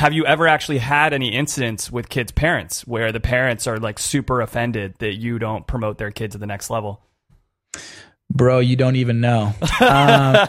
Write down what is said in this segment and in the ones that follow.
have you ever actually had any incidents with kids' parents where the parents are like super offended that you don't promote their kid to the next level? Bro, you don't even know. Um,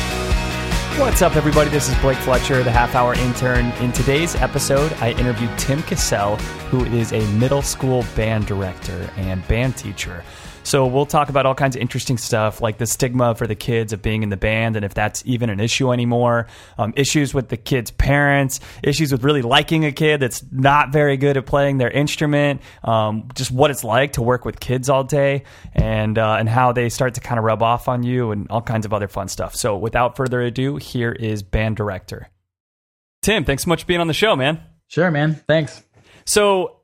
What's up, everybody? This is Blake Fletcher, the half hour intern. In today's episode, I interviewed Tim Cassell, who is a middle school band director and band teacher. So we'll talk about all kinds of interesting stuff, like the stigma for the kids of being in the band, and if that's even an issue anymore. Um, issues with the kids' parents, issues with really liking a kid that's not very good at playing their instrument. Um, just what it's like to work with kids all day, and uh, and how they start to kind of rub off on you, and all kinds of other fun stuff. So without further ado, here is band director Tim. Thanks so much for being on the show, man. sure, man. Thanks. So,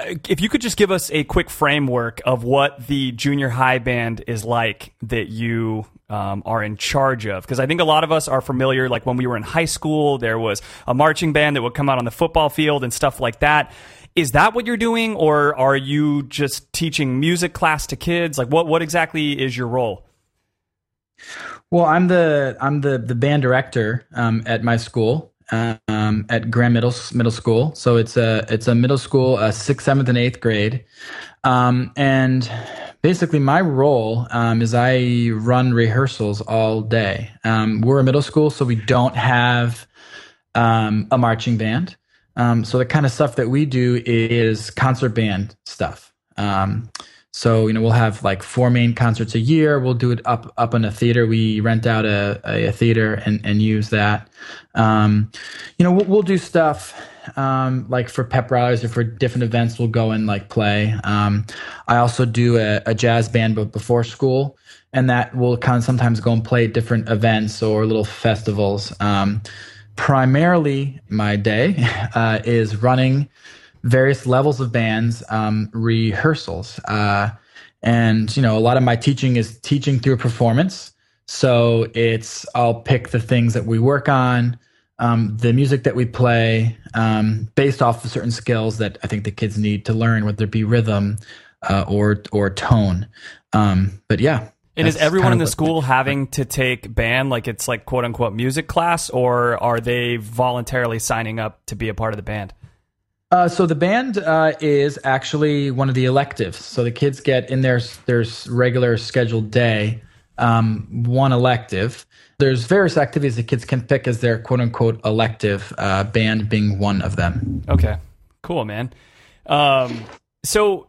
if you could just give us a quick framework of what the junior high band is like that you um, are in charge of, because I think a lot of us are familiar. Like when we were in high school, there was a marching band that would come out on the football field and stuff like that. Is that what you're doing, or are you just teaching music class to kids? Like, what what exactly is your role? Well, I'm the I'm the the band director um, at my school um, at Grand Middle Middle School. So it's a it's a middle school, uh, sixth, seventh, and eighth grade, um, and basically my role um, is I run rehearsals all day. Um, we're a middle school, so we don't have um, a marching band. Um, so the kind of stuff that we do is concert band stuff. So you know we'll have like four main concerts a year. We'll do it up up in a theater. We rent out a, a, theater and, and use that. Um, you know we'll, we'll do stuff um, like for pep rallies or for different events. We'll go and like play. Um, I also do a, a jazz band before school, and that will kind of sometimes go and play different events or little festivals. Um, primarily, my day uh, is running various levels of bands um, rehearsals uh, and you know a lot of my teaching is teaching through performance. So it's i'll pick the things that we work on um, the music that we play um, based off of certain skills that i think the kids need to learn whether it be rhythm uh, or or tone. Um, but yeah And is everyone in the school having to take band, like it's like quote unquote music class, or are they voluntarily signing up to be a part of the band? Uh, so the band uh, is actually one of the electives. So the kids get in their their regular scheduled day um, one elective. There's various activities the kids can pick as their quote unquote elective, uh, band being one of them. Okay, cool, man. Um, so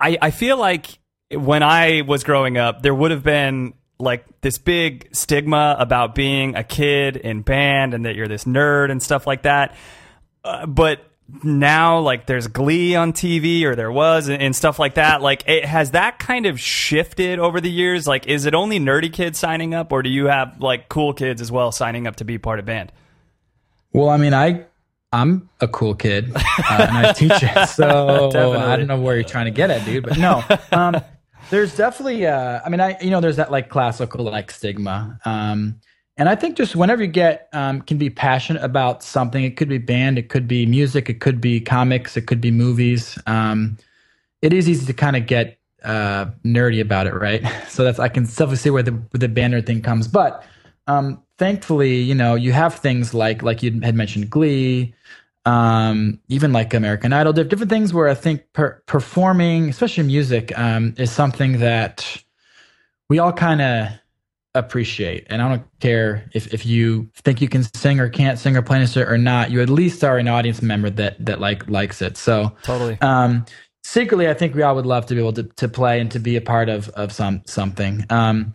I I feel like when I was growing up, there would have been like this big stigma about being a kid in band and that you're this nerd and stuff like that. Uh, but now like there's glee on tv or there was and, and stuff like that like it has that kind of shifted over the years like is it only nerdy kids signing up or do you have like cool kids as well signing up to be part of band Well, I mean, I I'm a cool kid uh, and I teach it, so I don't know where you're trying to get at, dude. But no, um, there's definitely. Uh, I mean, I you know, there's that like classical like stigma, um, and I think just whenever you get um, can be passionate about something, it could be band, it could be music, it could be comics, it could be movies. Um, it is easy to kind of get uh, nerdy about it, right? So that's I can definitely see where the where the banner thing comes, but um, thankfully, you know, you have things like like you had mentioned, Glee, um, even like American Idol, diff- different things where I think per- performing, especially music, um, is something that we all kind of appreciate. And I don't care if, if you think you can sing or can't sing or play an instrument or not. You at least are an audience member that that like likes it. So totally um, secretly, I think we all would love to be able to, to play and to be a part of of some something. Um,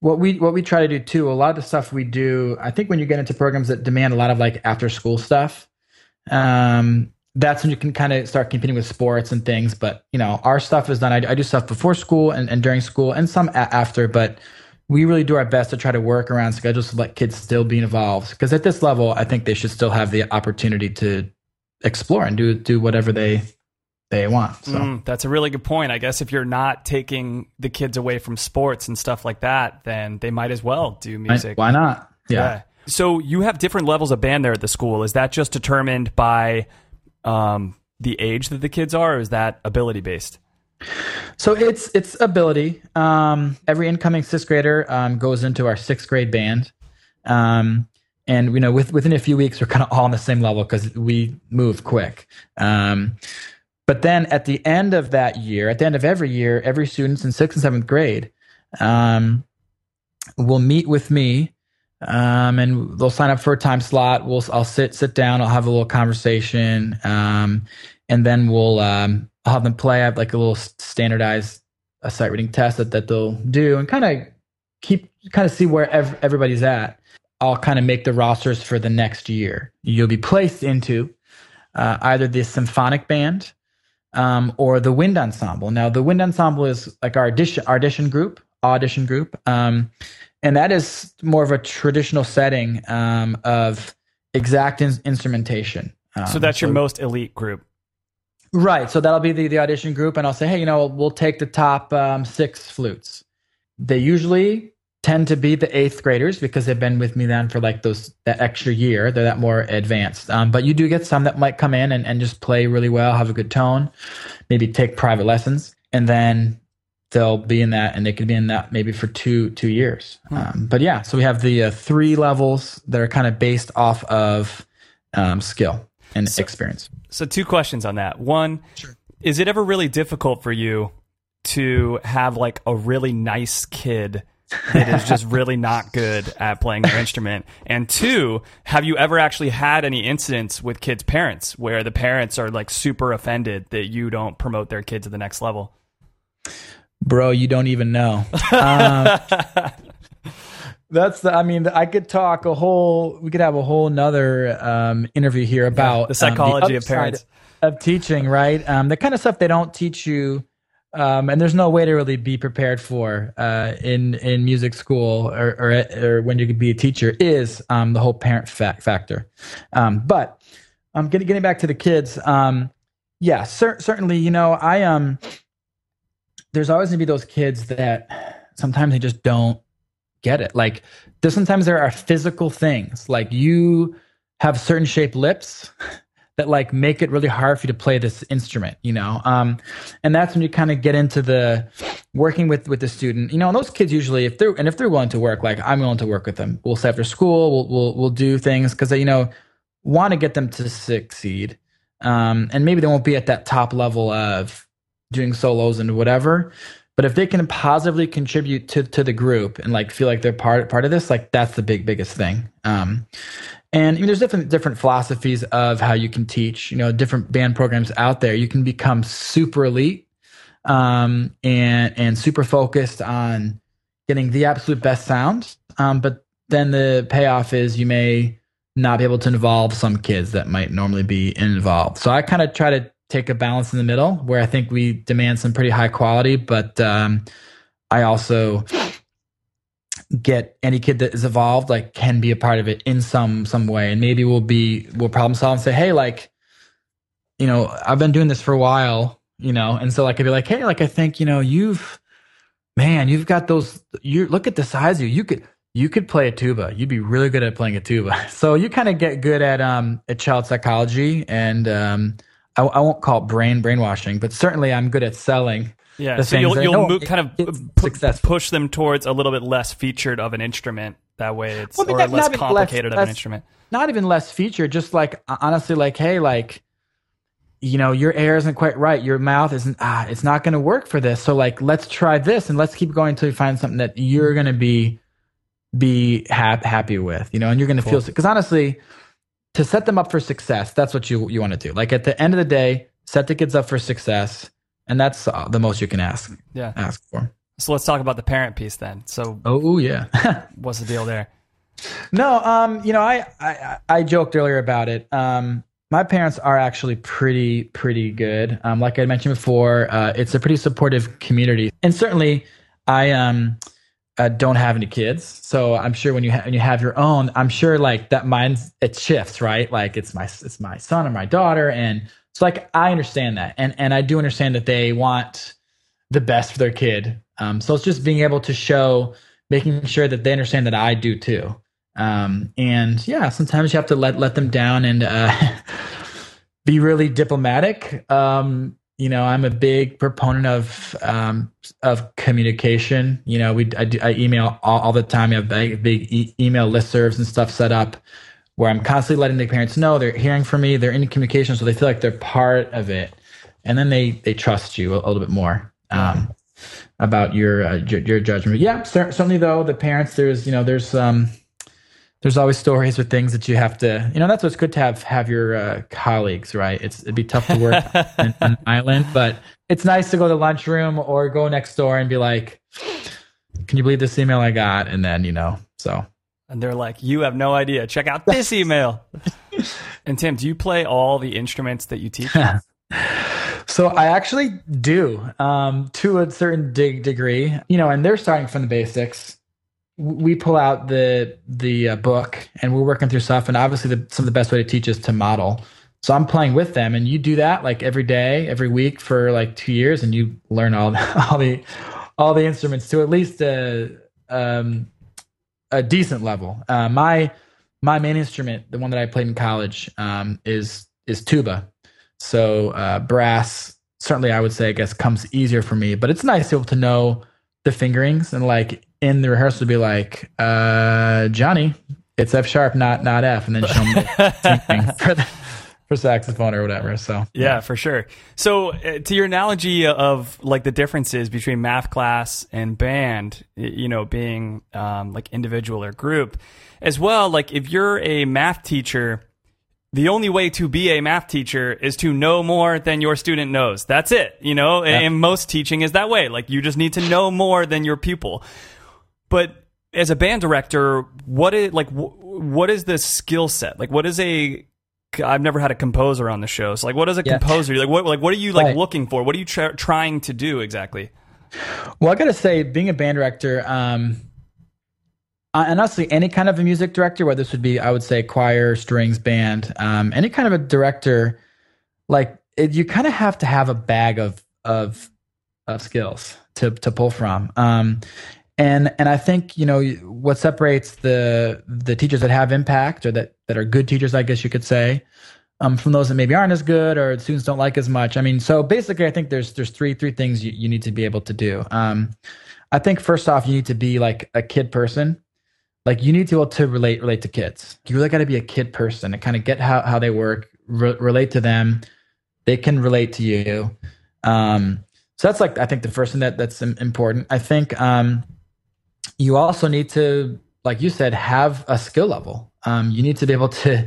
what we what we try to do too, a lot of the stuff we do, I think when you get into programs that demand a lot of like after school stuff, um, that's when you can kind of start competing with sports and things. But you know, our stuff is done. I, I do stuff before school and, and during school, and some a- after. But we really do our best to try to work around schedules to let kids still be involved. Because at this level, I think they should still have the opportunity to explore and do do whatever they they want. So Mm, that's a really good point. I guess if you're not taking the kids away from sports and stuff like that, then they might as well do music. why not? Yeah. So you have different levels of band there at the school. Is that just determined by um, the age that the kids are, or is that ability based? So it's it's ability. Um, every incoming sixth grader um, goes into our sixth grade band, um, and you know with, within a few weeks we're kind of all on the same level because we move quick. Um, but then at the end of that year, at the end of every year, every students in sixth and seventh grade um, will meet with me. Um, and they'll sign up for a time slot. We'll, I'll sit, sit down. I'll have a little conversation. And then we'll, I'll have them play. I have like a little standardized a sight reading test that, that they'll do and kind of keep, kind of see where ev- everybody's at. I'll kind of make the rosters for the next year. You'll be placed into uh, either the symphonic band um, or the wind ensemble. Now, the wind ensemble is like our audition, audition group, audition group. Um, and that is more of a traditional setting um, of exact in- instrumentation. Um, So that's your most elite group. Right. So that'll be the, the audition group, and I'll say, hey, you know, we'll take the top um, six flutes. They usually tend to be the eighth graders because they've been with me then for like those that extra year. They're that more advanced. Um, but you do get some that might come in and, and just play really well, have a good tone, maybe take private lessons, and then they'll be in that, and they could be in that maybe for two two years. Um, but yeah, so we have the uh, three levels that are kind of based off of um, skill and experience. So two questions on that. One, is it ever really difficult for you to have like a really nice kid that is just really not good at playing their instrument? And two, have you ever actually had any incidents with kids' parents where the parents are like super offended that you don't promote their kid to the next level? Bro, you don't even know. Um, that's the. I mean, I could talk a whole. We could have a whole nother um, interview here about the psychology um, the of parents. of teaching. Right, um, the kind of stuff they don't teach you, um, and there's no way to really be prepared for uh, in in music school or, or or when you could be a teacher is um, the whole parent fa- factor. Um, but um, getting getting back to the kids. Um, yeah, cer- certainly. You know, I um there's always going to be those kids that sometimes they just don't get it. Like there's sometimes there are physical things like you have certain shaped lips that like make it really hard for you to play this instrument, you know? Um, and that's when you kind of get into the working with, with the student, you know, and those kids usually, if they're, and if they're willing to work, like I'm willing to work with them, we'll say after school, we'll, we'll, we'll do things cause they, you know, want to get them to succeed. Um, and maybe they won't be at that top level of doing solos and whatever. But if they can positively contribute to to the group and like feel like they're part part of this, like that's the big biggest thing. Um, and I mean, there's different different philosophies of how you can teach. You know, different band programs out there. You can become super elite um, and and super focused on getting the absolute best sound. Um, but then the payoff is you may not be able to involve some kids that might normally be involved. So I kind of try to take a balance in the middle where I think we demand some pretty high quality, but um, I also get any kid that is evolved like can be a part of it in some some way, and maybe we'll be we'll problem solve and say, hey, like, you know, I've been doing this for a while, you know, and so like I'd be like, hey, like I think you know you've man, you've got those. You look at the size of you. You could you could play a tuba. You'd be really good at playing a tuba. So you kind of get good at um at child psychology, and um I, I won't call it brain brainwashing, but certainly I'm good at selling. Yeah, the so you'll, that- you'll no, move, it- kind of pu- push them towards a little bit less featured of an instrument. That way, it's Well, or not- less even less- complicated of an instrument. Not even less feature, just like honestly, like hey, like you know, your air isn't quite right. Your mouth isn't. Ah, it's not going to work for this. So like, let's try this and let's keep going until you find something that you're going to be be hap- happy with. You know, and you're going to feel because honestly, to set them up for success, that's what you you want to do. Like at the end of the day, set the kids up for success, and that's uh, the most you can ask Yeah. ask for. So let's talk about the parent piece then. So Oh yeah. what's the deal there? No, um, you know, I, I I joked earlier about it. Um, my parents are actually pretty pretty good. Um, like I mentioned before, uh, it's a pretty supportive community, and certainly I um uh, don't have any kids, so I'm sure when you ha- when you have your own, I'm sure like that mind it shifts, right? Like it's my it's my son or my daughter, and so like I understand that, and and I do understand that they want the best for their kid. Um, so it's just being able to show, making sure that they understand that I do too. Um, and yeah, sometimes you have to let let them down and uh, be really diplomatic. Um, you know, I'm a big proponent of um, of communication. You know, we I, do, I email all, all, the time. I have big, big e- email listservs and stuff set up where I'm constantly letting the parents know they're hearing from me, they're in communication, so they feel like they're part of it, and then they they trust you a, a little bit more um, about your, uh, your, your judgment. Yeah, certainly though the parents, there's you know there's um there's always stories or things that you have to you know that's what's good to have have your uh, colleagues right. It's it'd be tough to work in, an island, but it's nice to go to the lunchroom or go next door and be like, can you believe this email I got? And then you know so and they're like, "You have no idea. Check out this email." and Tim, do you play all the instruments that you teach? so I actually do, um, to a certain dig- degree. You know, and they're starting from the basics. We pull out the the uh, book, and we're working through stuff. And obviously, the, some of the best way to teach is to model. So I'm playing with them, and you do that like every day, every week for like two years, and you learn all all the all the instruments to at least uh, um, a decent level. Uh, my my main instrument, the one that I played in college, um, is is tuba. So uh, brass, certainly, I would say, I guess, comes easier for me. But it's nice to be able to know the fingerings and like in the rehearsal to be like, uh, Johnny, it's F sharp, not not F, and then show me for the for saxophone or whatever. So yeah, yeah. for sure. So uh, to your analogy of like the differences between math class and band, you know, being um, like individual or group, as well. Like if you're a math teacher, the only way to be a math teacher is to know more than your student knows. That's it. You know, yeah. and most teaching is that way. Like you just need to know more than your pupil. But as a band director, what is like what is the skill set? Like what is a I've never had a composer on the show. So like, what is a yeah. composer? Like, what like what are you like right. looking for? What are you tra- trying to do exactly? Well, I got to say, being a band director, um, uh, and honestly, any kind of a music director, whether this would be, I would say, choir, strings, band, um, any kind of a director, like it, you kind of have to have a bag of of of skills to to pull from. Um, and and I think you know what separates the the teachers that have impact or that that are good teachers, I guess you could say, um, from those that maybe aren't as good or students don't like as much. I mean, so basically, I think there's there's three three things you, you need to be able to do. Um, I think first off, you need to be like a kid person. Like you need to be able to relate relate to kids. You really got to be a kid person and kind of get how how they work, re- relate to them. They can relate to you. Um, so that's like I think the first thing that that's important. I think. Um, you also need to, like you said, have a skill level. Um, you need to be able to,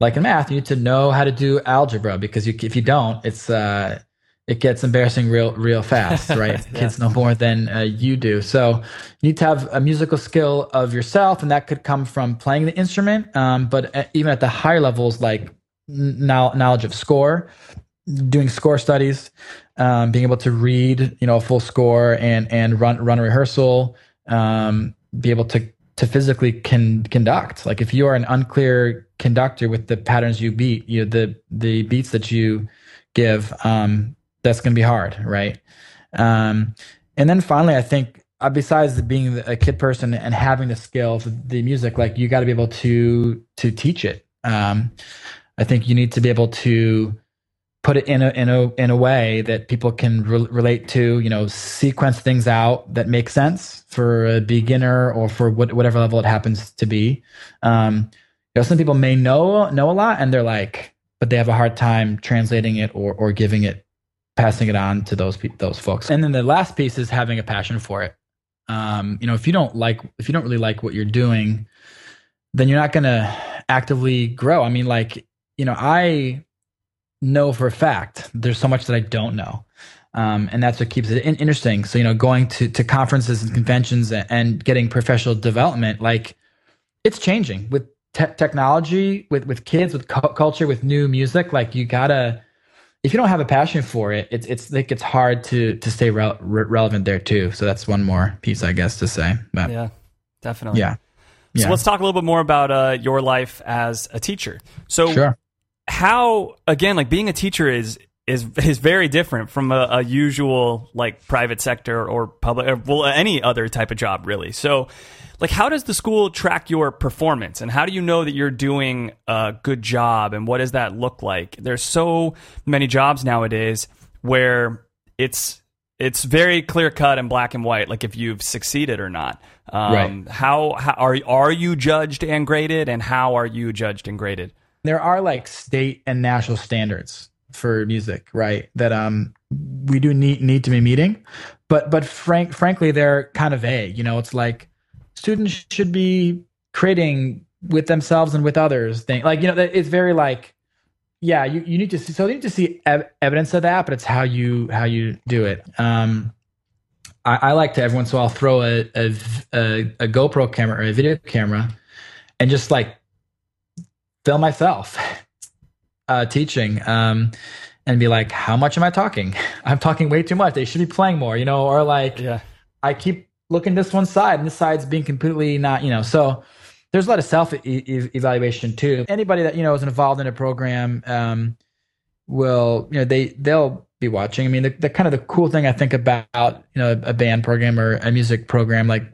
like in math, you need to know how to do algebra because you, if you don't, it's uh, it gets embarrassing real real fast, right? yeah. Kids know more than uh, you do, so you need to have a musical skill of yourself, and that could come from playing the instrument. Um, but uh, even at the higher levels, like knowledge of score, doing score studies, um, being able to read, you know, a full score and and run run a rehearsal, um, be able to to physically can conduct. Like if you are an unclear conductor with the patterns you beat, you know, the the beats that you give, um, that's going to be hard, right? Um, and then finally, I think uh, besides being a kid person and having the skill for the music, like you got to be able to to teach it. Um, I think you need to be able to put it in a in a in a way that people can re- relate to you know sequence things out that make sense for a beginner or for what, whatever level it happens to be. Um, you know some people may know know a lot and they're like but they have a hard time translating it or or giving it passing it on to those pe- those folks. And then the last piece is having a passion for it. Um, you know if you don't like if you don't really like what you're doing then you're not going to actively grow. I mean like you know i know for a fact there's so much that I don't know. Um, and that's what keeps it in- interesting. So, you know, going to, to conferences and conventions and, and getting professional development, like it's changing with te- technology, with, with kids, with cu- culture, with new music. Like you gotta, if you don't have a passion for it, it's, it's like, it's hard to, to stay re- re- relevant there too. So that's one more piece, I guess, to say. But, yeah, definitely. Yeah. So let's talk a little bit more about uh, your life as a teacher. So sure how again, like being a teacher is is is very different from a, a usual like private sector or public, or, well, any other type of job, really. So, like, how does the school track your performance, and how do you know that you're doing a good job, and what does that look like? There's so many jobs nowadays where it's it's very clear cut and black and white, like if you've succeeded or not. Um, Right. How, how are are you judged and graded, and how are you judged and graded? There are like state and national standards for music, right? That um we do need need to be meeting, but but frank frankly they're kind of vague. You know, it's like students should be creating with themselves and with others. Thing like you know, it's very like yeah, you, you need to see so you need to see ev- evidence of that, but it's how you how you do it. Um, I, like to every once in a while throw a a a GoPro camera or a video camera and just like film myself uh, teaching um, and be like, how much am I talking? I'm talking way too much. They should be playing more, you know, or like Yeah. I keep looking this one side and this side's being completely not, you know. So there's a lot of self e- e- evaluation too. Anybody that you know is involved in a program um, will, you know, they they'll be watching. I mean, the, the kind of the cool thing I think about you know a band program or a music program, like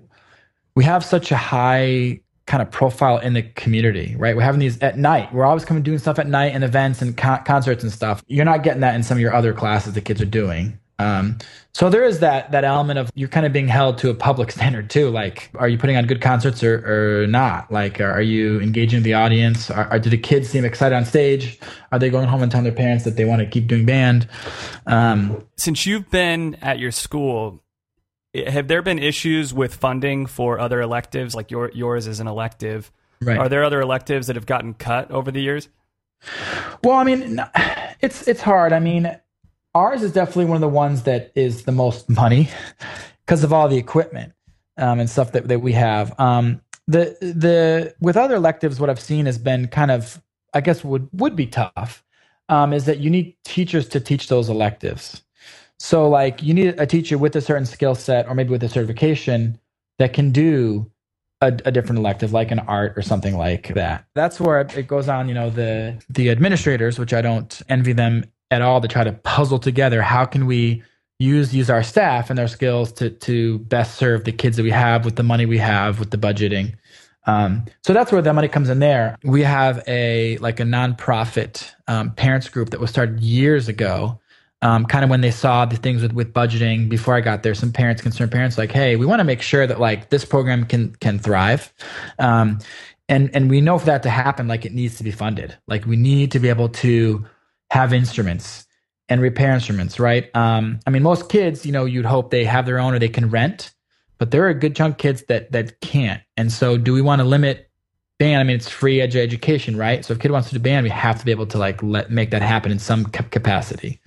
we have such a high kind of profile in the community, right? We're having these at night. We're always coming doing stuff at night and events and con- concerts and stuff. You're not getting that in some of your other classes the kids are doing. Um, so there is that that element of you're kind of being held to a public standard too. Like, are you putting on good concerts or, or not? Like, are you engaging the audience? Are, are do the kids seem excited on stage? Are they going home and telling their parents that they want to keep doing band? Um, Since you've been at your school, have there been issues with funding for other electives? Like your yours is an elective. Right. Are there other electives that have gotten cut over the years? Well, I mean, it's it's hard. I mean, ours is definitely one of the ones that is the most money because of all the equipment um, and stuff that, that we have. Um, the the with other electives, what I've seen has been kind of, I guess, would would be tough. Um, is that you need teachers to teach those electives. So, like, you need a teacher with a certain skill set, or maybe with a certification that can do a, a different elective, like an art or something like that. That's where it goes on. You know, the the administrators, which I don't envy them at all, to try to puzzle together how can we use use our staff and their skills to to best serve the kids that we have with the money we have with the budgeting. Um, so that's where the money comes in there. We have a like a nonprofit um, parents group that was started years ago. Um, kind of when they saw the things with, with budgeting before I got there, some parents, concerned parents, like, hey, we want to make sure that like this program can can thrive, um, and and we know for that to happen, like it needs to be funded. Like we need to be able to have instruments and repair instruments, right? Um, I mean, most kids, you know, you'd hope they have their own or they can rent, but there are a good chunk of kids that that can't. And so, do we want to limit band? I mean, it's free edu- education, right? So, if a kid wants to do band, we have to be able to like let make that happen in some cap- capacity.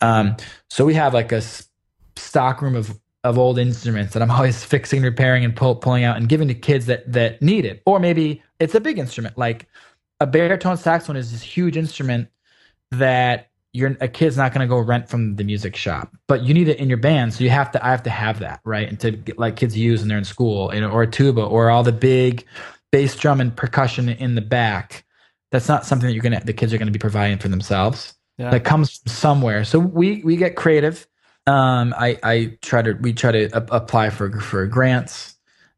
Um, so we have like a s- stock room of of old instruments that I'm always fixing, repairing, and pull, pulling out and giving to kids that that need it. Or maybe it's a big instrument, like a baritone saxophone is this huge instrument that you're a kid's not going to go rent from the music shop, but you need it in your band, so you have to. I have to have that right, and to get, like kids use when they're in school, you know, or a tuba, or all the big bass drum and percussion in the back. That's not something that you're gonna. The kids are going to be providing for themselves Yeah. that comes from somewhere. So we we get creative. Um, I I try to we try to a- apply for for grants.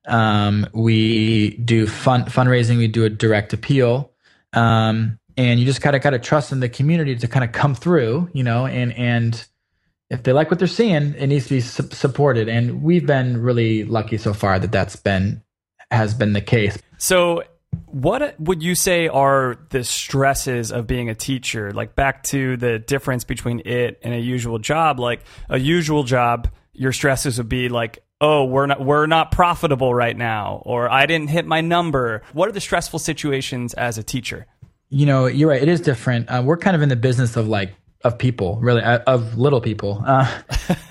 Um, we do fun fundraising. We do a direct appeal. Um, and you just kind of got to trust in the community to kind of come through, you know, and and if they like what they're seeing, it needs to be su- supported. And we've been really lucky so far that that's been has been the case. So, what would you say are the stresses of being a teacher? Like back to the difference between it and a usual job. Like a usual job, your stresses would be like, "Oh, we're not we're not profitable right now," or "I didn't hit my number." What are the stressful situations as a teacher? you know you're right it is different uh, we're kind of in the business of like of people really uh, of little people. Uh,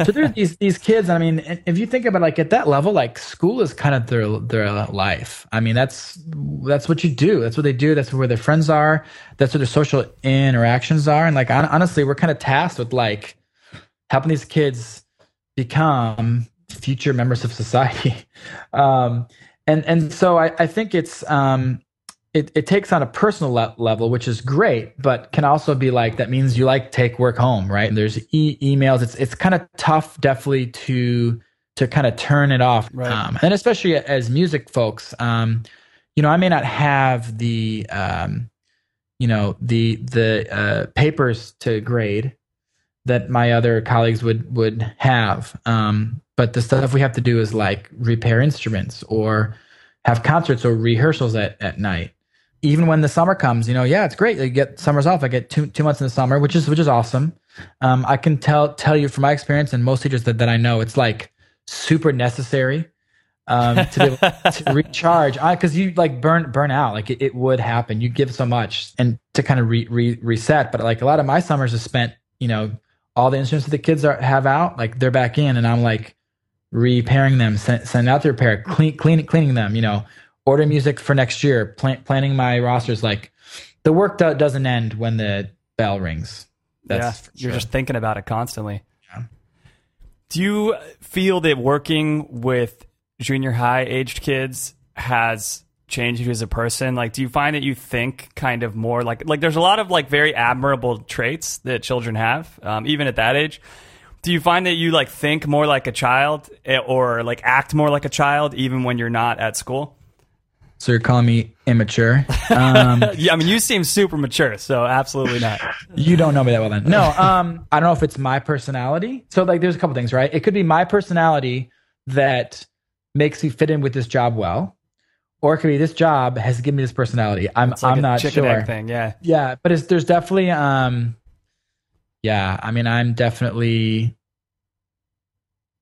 so there's these these kids i mean if you think about like at that level like school is kind of their their life. I mean that's that's what you do. That's what they do. That's where their friends are. That's where their social interactions are. And like hon- honestly we're kind of tasked with like helping these kids become future members of society. Um and and so i i think it's um it, it takes on a personal le- level, which is great, but can also be like that means you like take work home, right? And there's e- emails. It's it's kind of tough, definitely to to kind of turn it off, Right. um, and especially as music folks, um, you know, I may not have the um, you know the the uh, papers to grade that my other colleagues would would have, um, but the stuff we have to do is like repair instruments or have concerts or rehearsals at, at night even when the summer comes, you know, yeah, it's great. You get summers off. I get two two months in the summer, which is which is awesome. Um, I can tell tell you from my experience and most teachers that, that I know, it's like super necessary um, to be able to recharge because you like burn burn out. Like it, it would happen. You give so much and to kind of re, re, reset. But like a lot of my summers are spent, you know, all the instruments that the kids are, have out, like they're back in, and I'm like repairing them, send, send out the repair, clean, clean, cleaning them, you know, order music for next year, plan, planning my rosters. Like the work do, doesn't end when the bell rings. That's yeah, for you're sure. just thinking about it constantly. Yeah. Do you feel that working with junior high aged kids has changed you as a person? Like, do you find that you think kind of more like like there's a lot of like very admirable traits that children have, um, even at that age. Do you find that you like think more like a child eh, or like act more like a child even when you're not at school? So you're calling me immature. Um, Yeah, I mean, you seem super mature, so absolutely not. you don't know me that well then. No, um, I don't know if it's my personality. So like there's a couple things, right? It could be my personality that makes me fit in with this job well. Or it could be this job has given me this personality. I'm like I'm not sure. thing. Yeah, Yeah, but it's there's definitely um yeah, I mean I'm definitely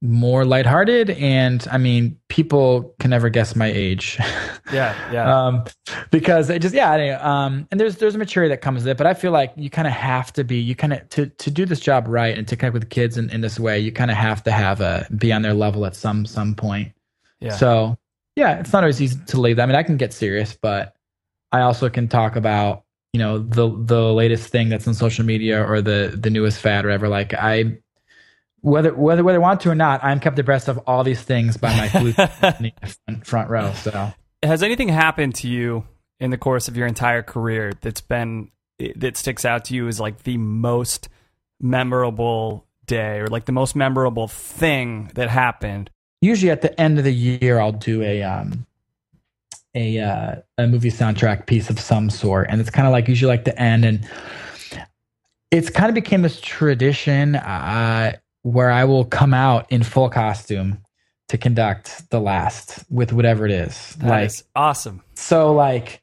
more lighthearted and I mean people can never guess my age. yeah, yeah. um because it just yeah, anyway, um and there's there's a maturity that comes with it, but I feel like you kind of have to be you kind of to to do this job right and to connect with kids in, in this way, you kind of have to have a be on their level at some some point. yeah. So yeah, it's not always easy to leave. I mean, I can get serious, but I also can talk about you know the the latest thing that's on social media or the the newest fad or whatever. Like I whether whether whether I want to or not, I'm kept abreast of all these things by my flute in the front, front row. So has anything happened to you in the course of your entire career that's been that sticks out to you as like the most memorable day or like the most memorable thing that happened usually at the end of the year, I'll do a um a uh, a movie soundtrack piece of some sort, and it's kind of like usually like the end, and it's kind of became this tradition uh, where I will come out in full costume to conduct the last with whatever it is. That like is awesome so like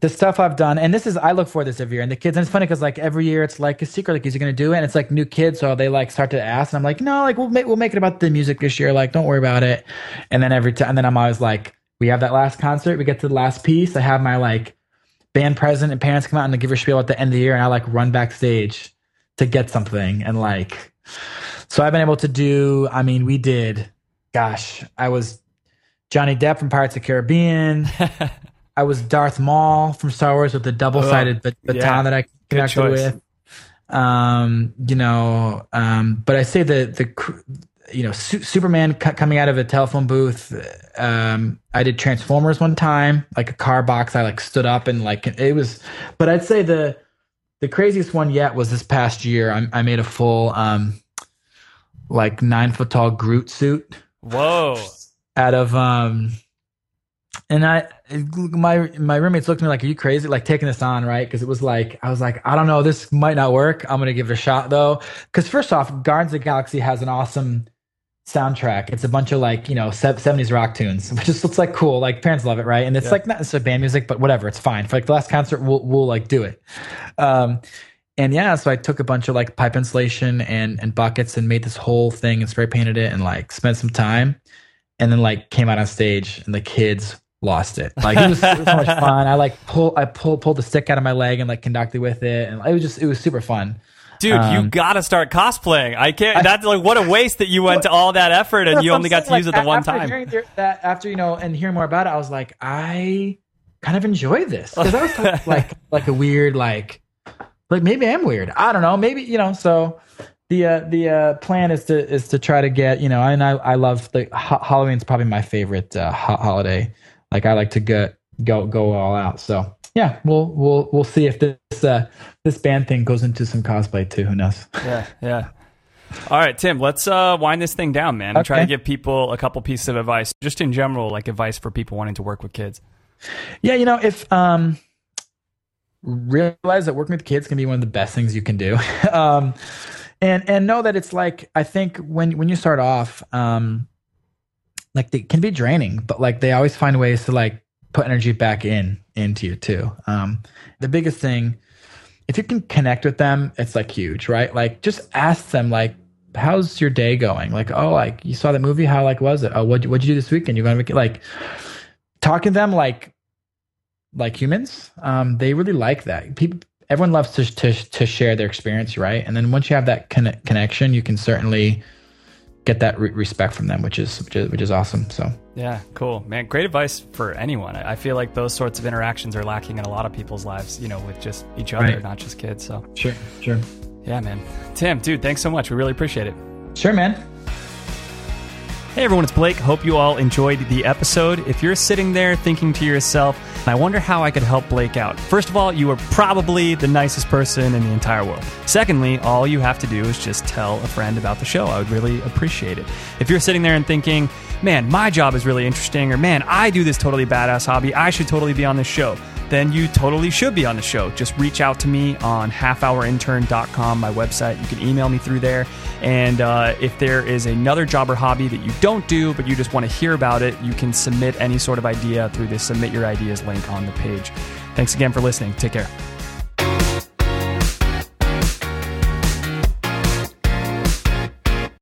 the stuff I've done, and this is I look for this every year, and the kids, and it's funny because like every year it's like a secret, like is he gonna do it? And it's like new kids, so they like start to ask, and I'm like, no, like we'll make we'll make it about the music this year, like don't worry about it. And then every time, and then I'm always like, we have that last concert, we get to the last piece, I have my like band president and parents come out and they give a spiel at the end of the year, and I like run backstage to get something, and like, so I've been able to do. I mean, we did, gosh, I was Johnny Depp from Pirates of the Caribbean. I was Darth Maul from Star Wars with the double sided Oh, baton yeah. that I connected with. Um, you know, um, but I say the the you know Su- Superman coming out of a telephone booth. Um, I did Transformers one time, like a car box. I like stood up and like it was. But I'd say the the craziest one yet was this past year. I, I made a full um like nine foot tall Groot suit whoa out of um and I my my roommates looked at me like, "Are you crazy? Like taking this on, right?" Because it was like I was like, "I don't know, this might not work. I'm gonna give it a shot though." Because first off, Guardians of the Galaxy has an awesome soundtrack. It's a bunch of like you know 70s rock tunes, which just looks like cool. Like parents love it, right? And it's Yeah. like not necessarily band music, but whatever, it's fine. For like the last concert, we'll we'll like do it. Um, and yeah, so I took a bunch of like pipe insulation and and buckets and made this whole thing and spray painted it and like spent some time, and then like came out on stage and the kids lost it. Like it was so much fun. I like pull I pulled pulled the stick out of my leg and like conducted with it, and it was just it was super fun. dude you Um, gotta start cosplaying i can't that's like what a waste that you went to all that effort and you only got to saying, use it the one after time Hearing that after you know and hearing more about it, I was like, I kind of enjoy this because I was like, like like a weird like like maybe I'm weird. I don't know. Maybe you know. So the uh, the uh, plan is to is to try to get you know, and I I love the ha- Halloween's probably my favorite uh, ho- holiday. Like I like to get go go all out. So yeah, we'll we'll we'll see if this uh, this band thing goes into some cosplay too. Who knows? Yeah, yeah. All right, Tim, let's uh, wind this thing down, man. and Try to give people a couple pieces of advice, just in general, like advice for people wanting to work with kids. Yeah, you know, if um realize that working with kids can be one of the best things you can do. um and and know that it's like I think when when you start off um like it can be draining, but like they always find ways to like put energy back in into you too. Um the biggest thing if you can connect with them, it's like huge, right? Like just ask them like how's your day going? Like, oh, like you saw the movie, how like was it? Oh, what what'd you do this weekend? You're gonna make it like talking to them like like humans um they really like that people everyone loves to to, to share their experience right and then once you have that conne- connection you can certainly get that re- respect from them which is which is which is awesome so Yeah, cool, man. Great advice for anyone. I I feel like those sorts of interactions are lacking in a lot of people's lives, you know, with just each other, Right. not just kids. So, sure sure yeah, man. Tim, dude, thanks so much. We really appreciate it. sure man Hey everyone, it's Blake. Hope you all enjoyed the episode. If you're sitting there thinking to yourself, I wonder how I could help Blake out. First of all, you are probably the nicest person in the entire world. Secondly, all you have to do is just tell a friend about the show. I would really appreciate it. If you're sitting there and thinking, man, my job is really interesting, or man, I do this totally badass hobby, I should totally be on this show then you totally should be on the show. Just reach out to me on halfhourintern.com, my website. You can email me through there. And uh, if there is another job or hobby that you don't do, but you just want to hear about it, you can submit any sort of idea through the Submit Your Ideas link on the page. Thanks again for listening. Take care.